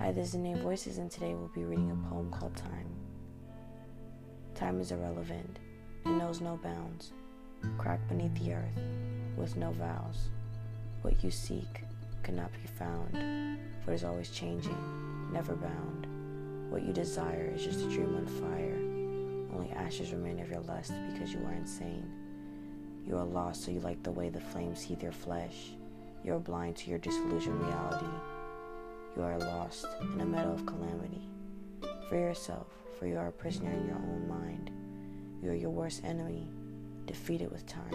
Hi, this is Name Voices, and today we'll be reading a poem called Time. Time is irrelevant, it knows no bounds, cracked beneath the earth, with no vows. What you seek cannot be found, for it is always changing, never bound. What you desire is just a dream on fire. Only ashes remain of your lust because you are insane. You are lost, so you like the way the flames heat your flesh. You are blind to your disillusioned reality. You are lost in a meadow of calamity. Free yourself, for you are a prisoner in your own mind. You are your worst enemy, defeated with time.